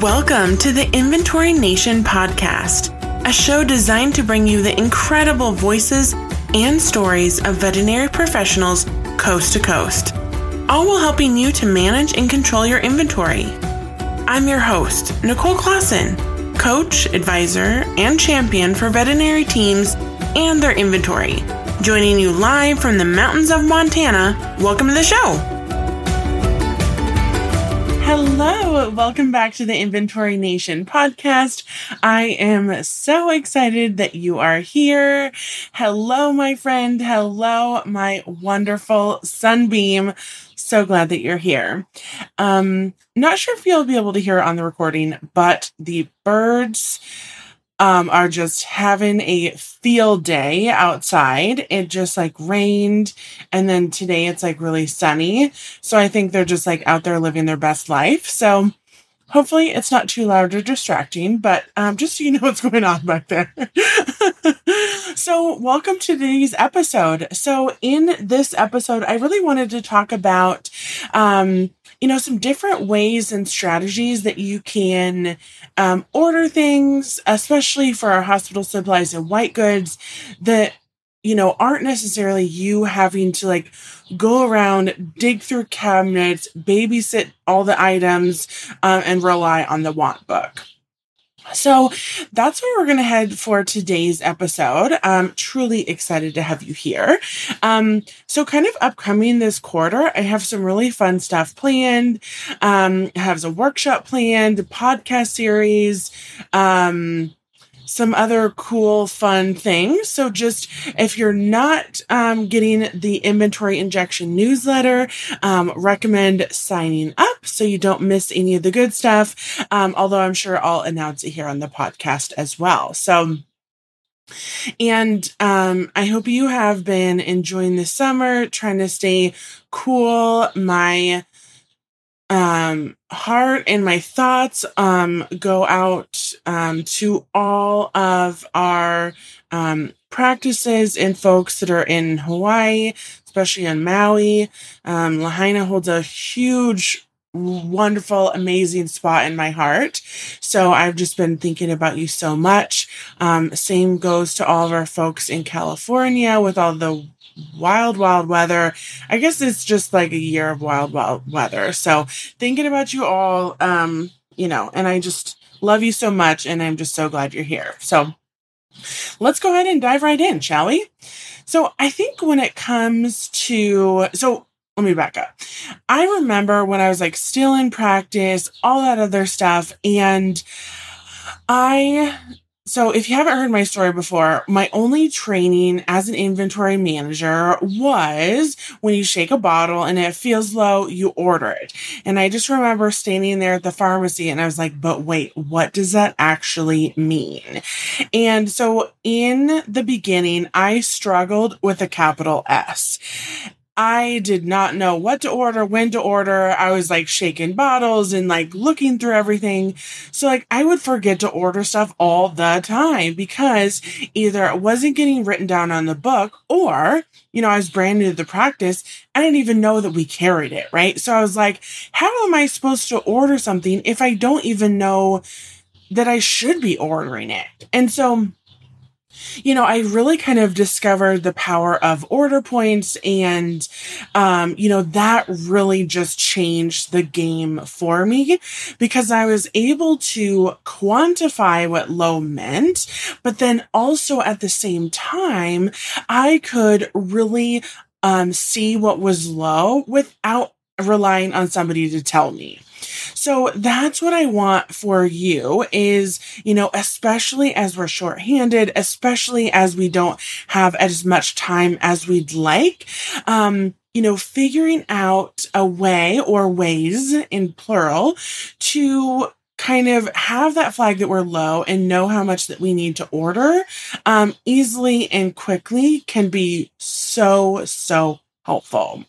Welcome to the Inventory Nation podcast, a show designed to bring you the incredible voices and stories of veterinary professionals coast to coast, all while helping you to manage and control your inventory. I'm your host, Nicole Clausen, coach, advisor, and champion for veterinary teams and their inventory. Joining you live from the mountains of Montana, welcome to the show. Hello, welcome back to the Inventory Nation podcast. I am so excited that you are here. Hello, my friend. Hello, my wonderful sunbeam. So glad that you're here. Um, not sure if you'll be able to hear it on the recording, but the birds um, are just having a field day outside. It just like rained, and then today it's like really sunny. So I think they're just like out there living their best life. So hopefully it's not too loud or distracting, but um, just so you know what's going on back there. so, welcome to today's episode. So, in this episode, I really wanted to talk about. Um, you know, some different ways and strategies that you can um, order things, especially for our hospital supplies and white goods that, you know, aren't necessarily you having to like go around, dig through cabinets, babysit all the items, um, and rely on the want book. So that's where we're going to head for today's episode. I'm truly excited to have you here. Um, so kind of upcoming this quarter, I have some really fun stuff planned. Um, I have a workshop planned, a podcast series, um, some other cool, fun things. So just if you're not um, getting the inventory injection newsletter, um, recommend signing up so you don't miss any of the good stuff. Um, although I'm sure I'll announce it here on the podcast as well. So. And um, I hope you have been enjoying the summer, trying to stay cool. My um, heart and my thoughts um, go out um, to all of our um, practices and folks that are in Hawaii, especially on Maui. Um, Lahaina holds a huge wonderful, amazing spot in my heart. So I've just been thinking about you so much. Um, same goes to all of our folks in California with all the wild, wild weather. I guess it's just like a year of wild, wild weather. So thinking about you all, um, you know, and I just love you so much and I'm just so glad you're here. So let's go ahead and dive right in, shall we? So I think when it comes to, so let me back up. I remember when I was like still in practice, all that other stuff, and I so, if you haven't heard my story before, my only training as an inventory manager was when you shake a bottle and it feels low, you order it. And I just remember standing there at the pharmacy and I was like, but wait, what does that actually mean? And so, in the beginning, I struggled with a capital S. I did not know what to order, when to order. I was like shaking bottles and like looking through everything. So like I would forget to order stuff all the time because either it wasn't getting written down on the book or, you know, I was brand new to the practice. I didn't even know that we carried it, right? So I was like, how am I supposed to order something if I don't even know that I should be ordering it? And so you know, I really kind of discovered the power of order points and, um, you know, that really just changed the game for me because I was able to quantify what low meant, but then also at the same time, I could really, um, see what was low without relying on somebody to tell me. So that's what I want for you is, you know, especially as we're shorthanded, especially as we don't have as much time as we'd like. Um, you know, figuring out a way or ways in plural to kind of have that flag that we're low and know how much that we need to order um, easily and quickly can be so, so helpful.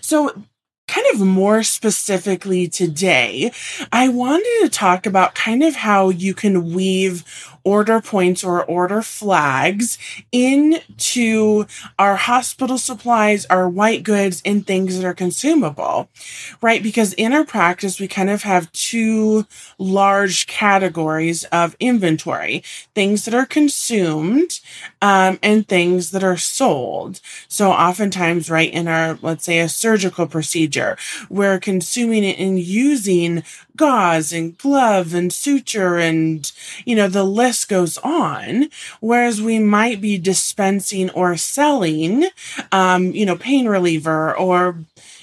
So kind of more specifically today, I wanted to talk about kind of how you can weave order points or order flags into our hospital supplies, our white goods, and things that are consumable, right? Because in our practice, we kind of have two large categories of inventory things that are consumed um, and things that are sold. So oftentimes, right, in our, let's say, a surgical procedure, we're consuming it and using gauze and glove and suture and, you know, the list goes on. Whereas we might be dispensing or selling, um, you know, pain reliever or,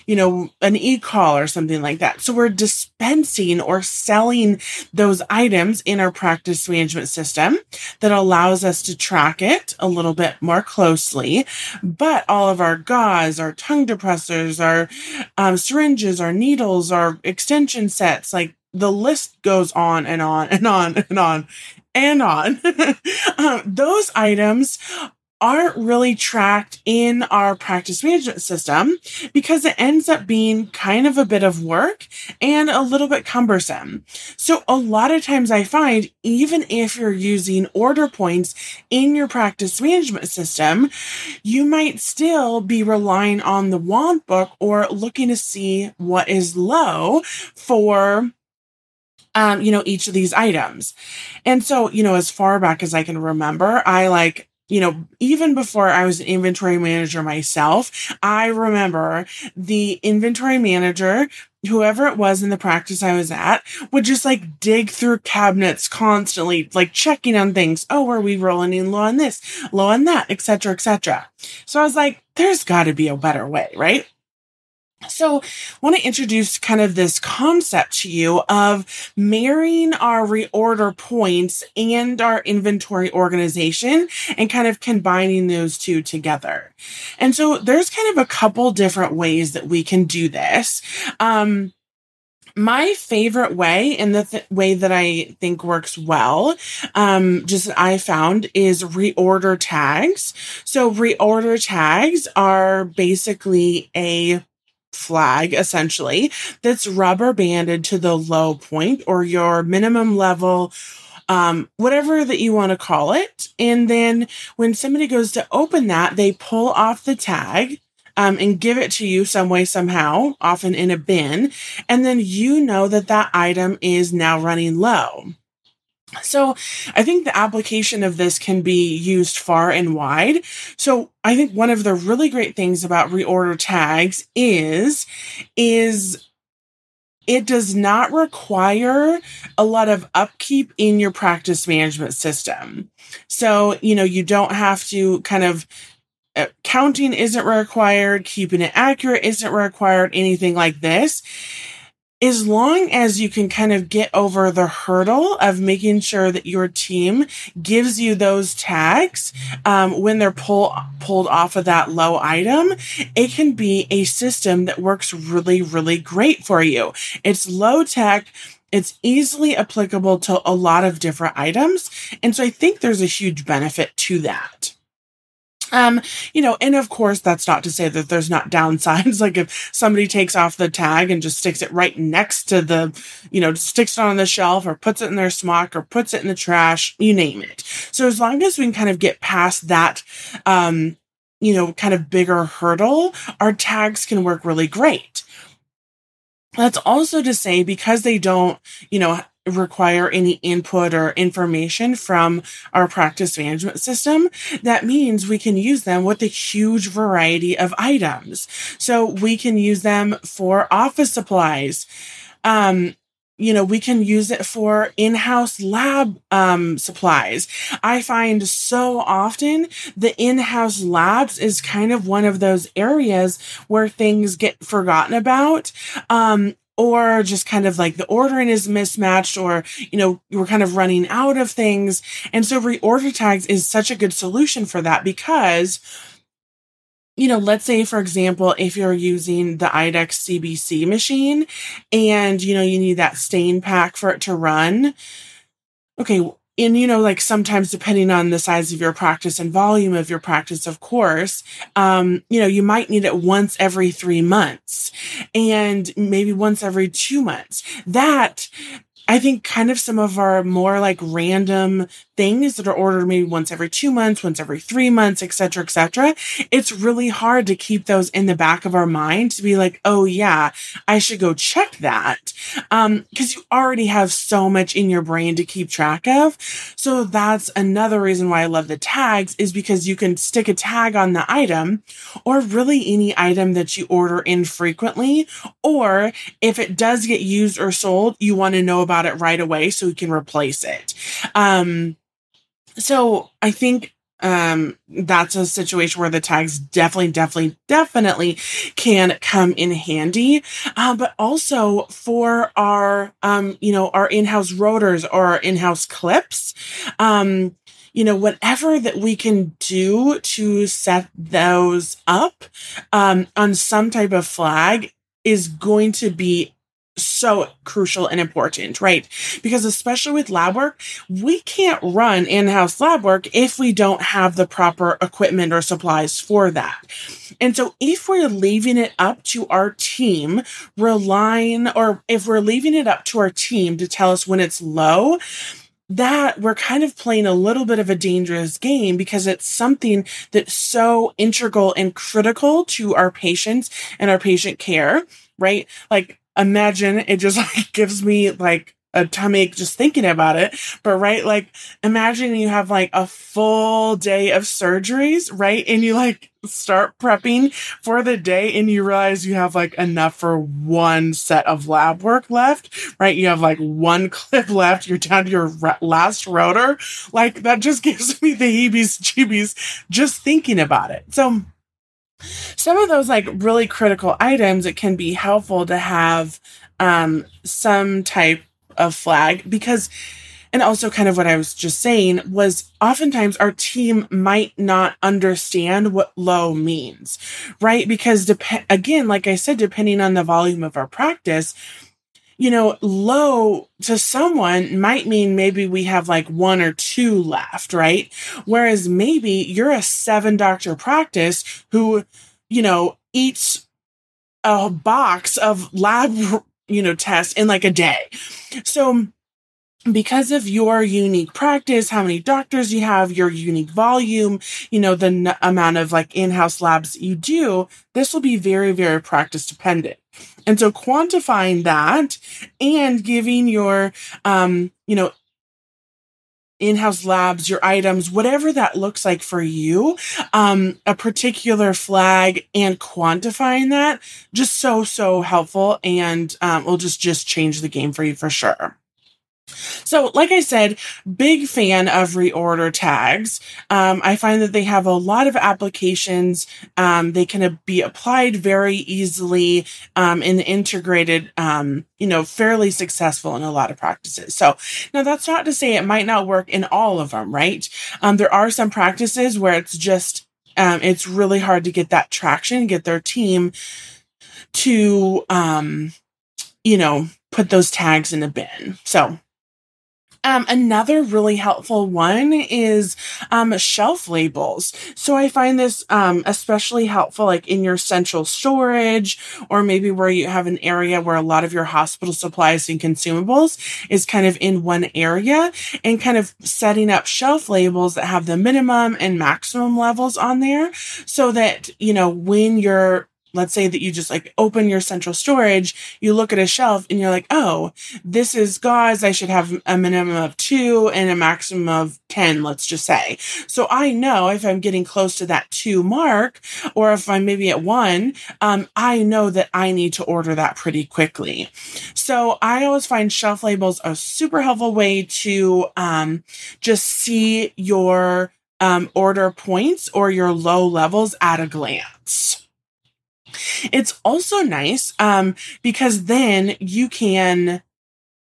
you know, an e-collar or something like that. So we're dispensing or selling those items in our practice management system that allows us to track it a little bit more closely. But all of our gauze, our tongue depressors, our um, syringes, our needles, our extension sets, like the list goes on and on and on and on and on. um, those items aren't really tracked in our practice management system because it ends up being kind of a bit of work and a little bit cumbersome. So a lot of times I find even if you're using order points in your practice management system, you might still be relying on the want book or looking to see what is low for um, you know, each of these items. And so, you know, as far back as I can remember, I like, you know, even before I was an inventory manager myself, I remember the inventory manager, whoever it was in the practice I was at, would just like dig through cabinets constantly, like checking on things. Oh, are we rolling in low on this, low on that, etc., etc. So I was like, there's got to be a better way, right? So, I want to introduce kind of this concept to you of marrying our reorder points and our inventory organization and kind of combining those two together. And so, there's kind of a couple different ways that we can do this. Um, my favorite way and the th- way that I think works well, um, just I found is reorder tags. So reorder tags are basically a flag essentially that's rubber banded to the low point or your minimum level um, whatever that you want to call it. And then when somebody goes to open that, they pull off the tag um, and give it to you some way, somehow, often in a bin. And then you know that that item is now running low. So I think the application of this can be used far and wide. So I think one of the really great things about reorder tags is, is it does not require a lot of upkeep in your practice management system. So, you know, you don't have to kind of uh, counting isn't required, keeping it accurate isn't required, anything like this as long as you can kind of get over the hurdle of making sure that your team gives you those tags um, when they're pull, pulled off of that low item, it can be a system that works really, really great for you. It's low tech. It's easily applicable to a lot of different items. And so I think there's a huge benefit to that. Um, you know, and of course, that's not to say that there's not downsides. like if somebody takes off the tag and just sticks it right next to the, you know, sticks it on the shelf or puts it in their smock or puts it in the trash, you name it. So as long as we can kind of get past that, um, you know, kind of bigger hurdle, our tags can work really great. That's also to say because they don't, you know, require any input or information from our practice management system, that means we can use them with a huge variety of items. So we can use them for office supplies. Um, you know, we can use it for in-house lab um, supplies. I find so often the in-house labs is kind of one of those areas where things get forgotten about. Um, or just kind of like the ordering is mismatched or you know we're kind of running out of things and so reorder tags is such a good solution for that because you know, let's say, for example, if you're using the IDEXX CBC machine and, you know, you need that stain pack for it to run. Okay, and you know like sometimes depending on the size of your practice and volume of your practice of course um you know you might need it once every 3 months and maybe once every 2 months. That I think kind of some of our more like random things that are ordered maybe once every two months, once every three months, et cetera, et cetera, it's really hard to keep those in the back of our mind to be like, oh yeah, I should go check that. Um, cause you already have so much in your brain to keep track of. So that's another reason why I love the tags is because you can stick a tag on the item or really any item that you order infrequently. Or if it does get used or sold, you want to know about it right away so you can replace it. Um, so I think um, that's a situation where the tags definitely, definitely, definitely can come in handy. Uh, but also for our, um, you know, our in-house rotors or our in-house clips, um, you know, whatever that we can do to set those up, um, on some type of flag is going to be so crucial and important, right? Because especially with lab work, we can't run in-house lab work if we don't have the proper equipment or supplies for that. And so if we're leaving it up to our team, relying, or if we're leaving it up to our team to tell us when it's low, that we're kind of playing a little bit of a dangerous game because it's something that's so integral and critical to our patients and our patient care, right? Like imagine it just like gives me like a tummy just thinking about it. But right, like imagine you have like a full day of surgeries, right? And you like start prepping for the day and you realize you have like enough for one set of lab work left, right? You have like one clip left. You're down to your last rotor. Like that just gives me the heebies jeebies just thinking about it. So some of those like really critical items, it can be helpful to have um, some type of flag because and also kind of what I was just saying was oftentimes our team might not understand what low means, right? Because dep- again, like I said, depending on the volume of our practice, you know, low to someone might mean maybe we have like one or two left, right? Whereas maybe you're a seven doctor practice who, you know, eats a box of lab, you know, tests in like a day. So, because of your unique practice, how many doctors you have, your unique volume, you know, the n- amount of like in-house labs you do, this will be very, very practice dependent. And so quantifying that and giving your, um, you know, in-house labs, your items, whatever that looks like for you, um, a particular flag and quantifying that just so, so helpful and, um, will just, just change the game for you for sure. So, like I said, big fan of reorder tags. Um, I find that they have a lot of applications. Um, they can be applied very easily um, and integrated, um, you know, fairly successful in a lot of practices. So, now that's not to say it might not work in all of them, right? Um, there are some practices where it's just, um, it's really hard to get that traction, get their team to, you know, put those tags in a bin. So, um, another really helpful one is um, shelf labels. So I find this um, especially helpful, like in your central storage, or maybe where you have an area where a lot of your hospital supplies and consumables is kind of in one area, and kind of setting up shelf labels that have the minimum and maximum levels on there, so that you know when you're let's say that you just like open your central storage, you look at a shelf and you're like, oh, this is gauze. I should have a minimum of two and a maximum of 10, let's just say. So I know if I'm getting close to that two mark, or if I'm maybe at one, um, I know that I need to order that pretty quickly. So I always find shelf labels a super helpful way to um, just see your um, order points or your low levels at a glance. It's also nice um, because then you can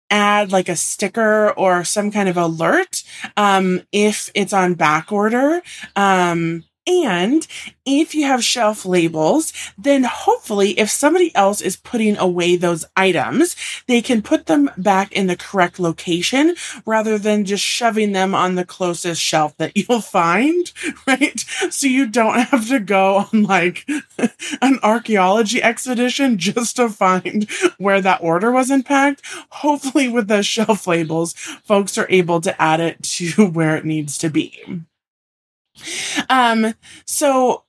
add like a sticker or some kind of alert um, if it's on back order. Um, And if you have shelf labels, then hopefully if somebody else is putting away those items, they can put them back in the correct location rather than just shoving them on the closest shelf that you'll find, right? So you don't have to go on like an archaeology expedition just to find where that order was unpacked. Hopefully with the shelf labels, folks are able to add it to where it needs to be. Um, so,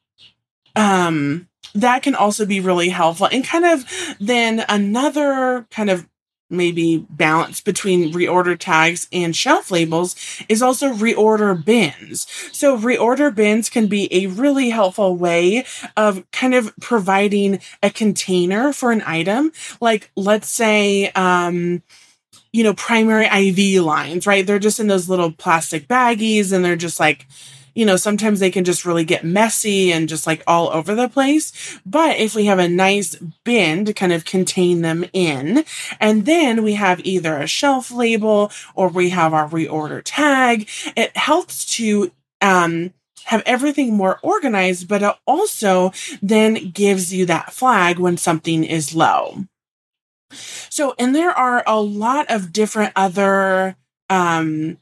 um, that can also be really helpful. And kind of then another kind of maybe balance between reorder tags and shelf labels is also reorder bins. So reorder bins can be a really helpful way of kind of providing a container for an item. Like let's say, um, you know, primary IV lines, right? They're just in those little plastic baggies and they're just like, you know, sometimes they can just really get messy and just like all over the place. But if we have a nice bin to kind of contain them in, and then we have either a shelf label or we have our reorder tag, it helps to, um, have everything more organized, but it also then gives you that flag when something is low. So, and there are a lot of different other, um,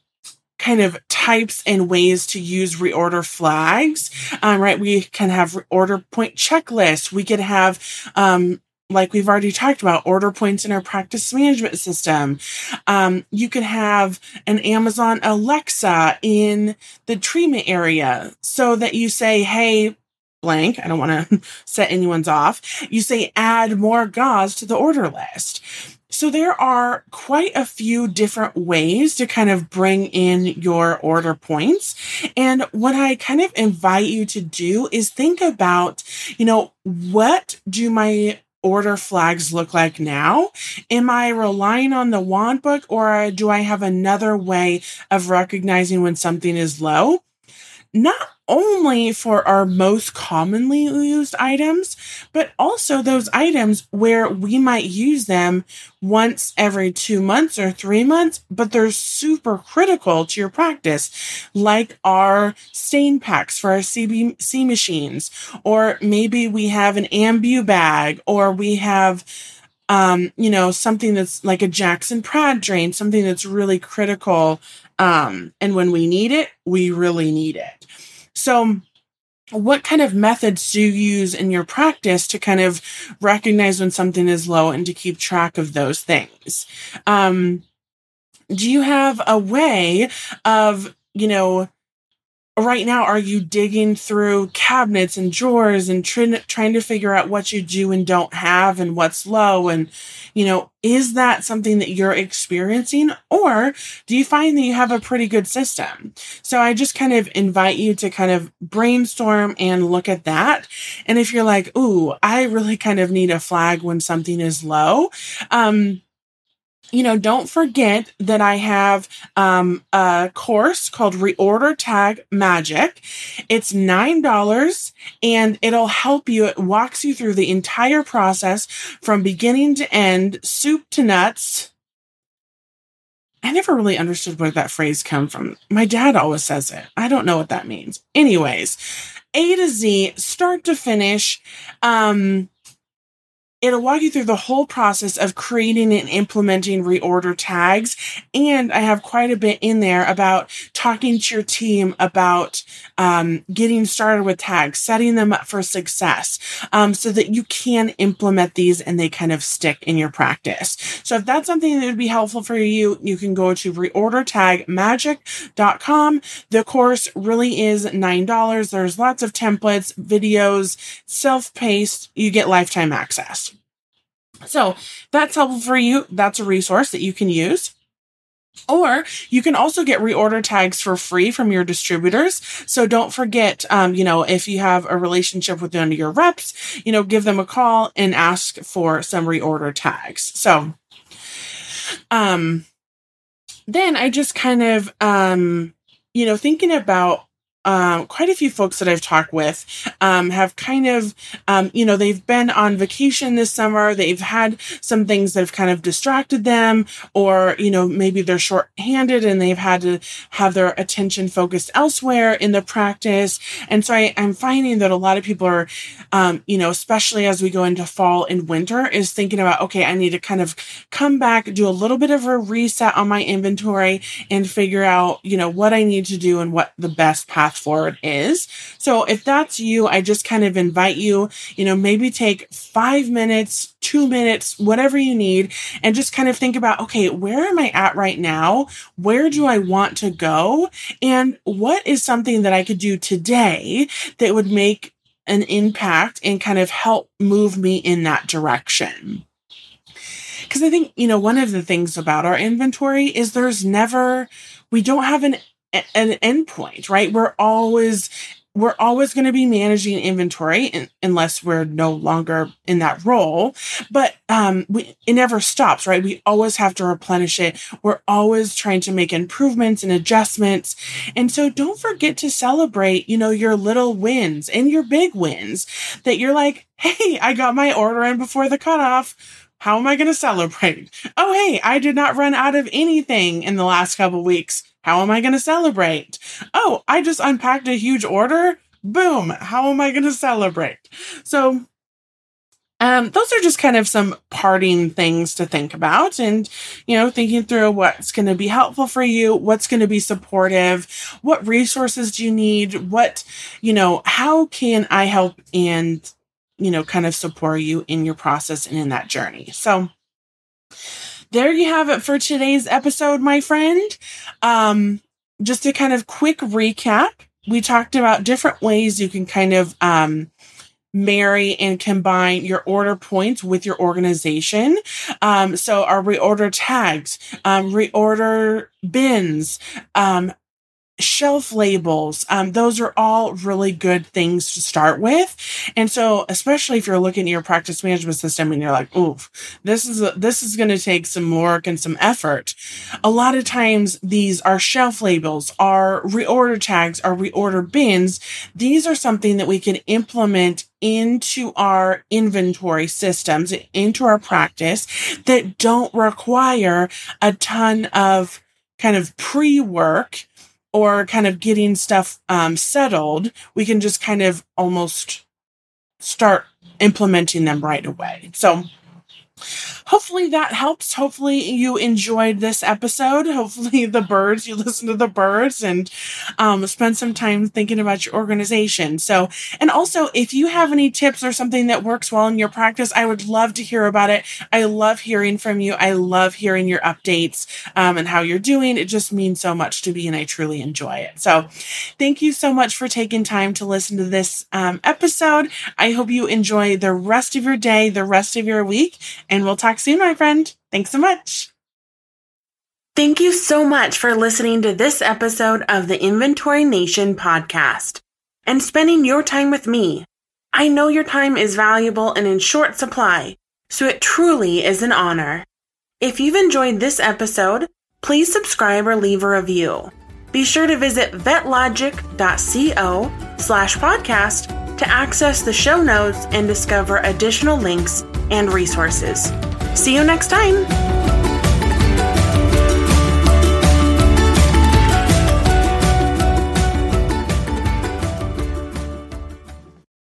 kind of types and ways to use reorder flags. Um, right. We can have order point checklists. We could have, um, like we've already talked about order points in our practice management system. Um, you could have an Amazon Alexa in the treatment area so that you say, Hey, blank. I don't want to set anyone's off. You say add more gauze to the order list. So there are quite a few different ways to kind of bring in your order points. And what I kind of invite you to do is think about, you know, what do my order flags look like now? Am I relying on the want book or do I have another way of recognizing when something is low? Not only for our most commonly used items, but also those items where we might use them once every two months or three months, but they're super critical to your practice, like our stain packs for our CBC machines, or maybe we have an ambu bag, or we have um, you know, something that's like a Jackson Pratt drain, something that's really critical. Um, and when we need it, we really need it. So, what kind of methods do you use in your practice to kind of recognize when something is low and to keep track of those things? Um, do you have a way of, you know, right now are you digging through cabinets and drawers and tr- trying to figure out what you do and don't have and what's low? And you know is that something that you're experiencing or do you find that you have a pretty good system? So i just kind of invite you to kind of brainstorm and look at that. And if you're like ooh i really kind of need a flag when something is low um you know, don't forget that I have um, a course called Reorder Tag Magic. It's $9 and it'll help you. It walks you through the entire process from beginning to end, soup to nuts. I never really understood where that phrase come from. My dad always says it. I don't know what that means. Anyways, A to Z, start to finish. Um, It'll walk you through the whole process of creating and implementing reorder tags. And I have quite a bit in there about talking to your team about um, getting started with tags, setting them up for success um, so that you can implement these and they kind of stick in your practice. So if that's something that would be helpful for you, you can go to reordertagmagic.com. The course really is $9. There's lots of templates, videos, self-paced. You get lifetime access. So that's helpful for you. That's a resource that you can use. Or you can also get reorder tags for free from your distributors. So don't forget, um, you know, if you have a relationship with one of your reps, you know, give them a call and ask for some reorder tags. So, um, then I just kind of, um, you know, thinking about um, quite a few folks that I've talked with um, have kind of, um, you know, they've been on vacation this summer. They've had some things that have kind of distracted them, or, you know, maybe they're short handed and they've had to have their attention focused elsewhere in the practice. And so I, am finding that a lot of people are, um, you know, especially as we go into fall and winter, is thinking about, okay, I need to kind of come back, do a little bit of a reset on my inventory and figure out, you know, what I need to do and what the best path forward is. So if that's you, I just kind of invite you, you know, maybe take five minutes, two minutes, whatever you need, and just kind of think about, okay, where am I at right now? Where do I want to go? And what is something that I could do today that would make an impact and kind of help move me in that direction? Because I think, you know, one of the things about our inventory is there's never, we don't have an an endpoint, right? We're always we're always going to be managing inventory in, unless we're no longer in that role. But um, we, it never stops, right? We always have to replenish it. We're always trying to make improvements and adjustments. And so don't forget to celebrate, you know, your little wins and your big wins that you're like, Hey, I got my order in before the cutoff. How am I going to celebrate? Oh, hey, I did not run out of anything in the last couple weeks how am I going to celebrate? Oh, I just unpacked a huge order. Boom. How am I going to celebrate? So, um, those are just kind of some parting things to think about and, you know, thinking through what's going to be helpful for you, what's going to be supportive, what resources do you need, what, you know, how can I help and, you know, kind of support you in your process and in that journey. So, there you have it for today's episode, my friend. Um, just a kind of quick recap. We talked about different ways you can kind of um, marry and combine your order points with your organization. Um, so our reorder tags, um, reorder bins, um, shelf labels um, those are all really good things to start with. And so especially if you're looking at your practice management system and you're like oof this is a, this is going to take some work and some effort. A lot of times these are shelf labels are reorder tags are reorder bins. These are something that we can implement into our inventory systems into our practice that don't require a ton of kind of pre-work or kind of getting stuff um, settled, we can just kind of almost start implementing them right away. So hopefully that helps. Hopefully you enjoyed this episode. Hopefully the birds, you listen to the birds and um, spend some time thinking about your organization. So, and also if you have any tips or something that works well in your practice, I would love to hear about it. I love hearing from you. I love hearing your updates um, and how you're doing. It just means so much to me and I truly enjoy it. So thank you so much for taking time to listen to this um, episode. I hope you enjoy the rest of your day, the rest of your week, and we'll talk soon, my friend. Thanks so much. Thank you so much for listening to this episode of the Inventory Nation podcast and spending your time with me. I know your time is valuable and in short supply, so it truly is an honor. If you've enjoyed this episode, please subscribe or leave a review. Be sure to visit vetlogic.co slash podcast to access the show notes and discover additional links and resources. See you next time.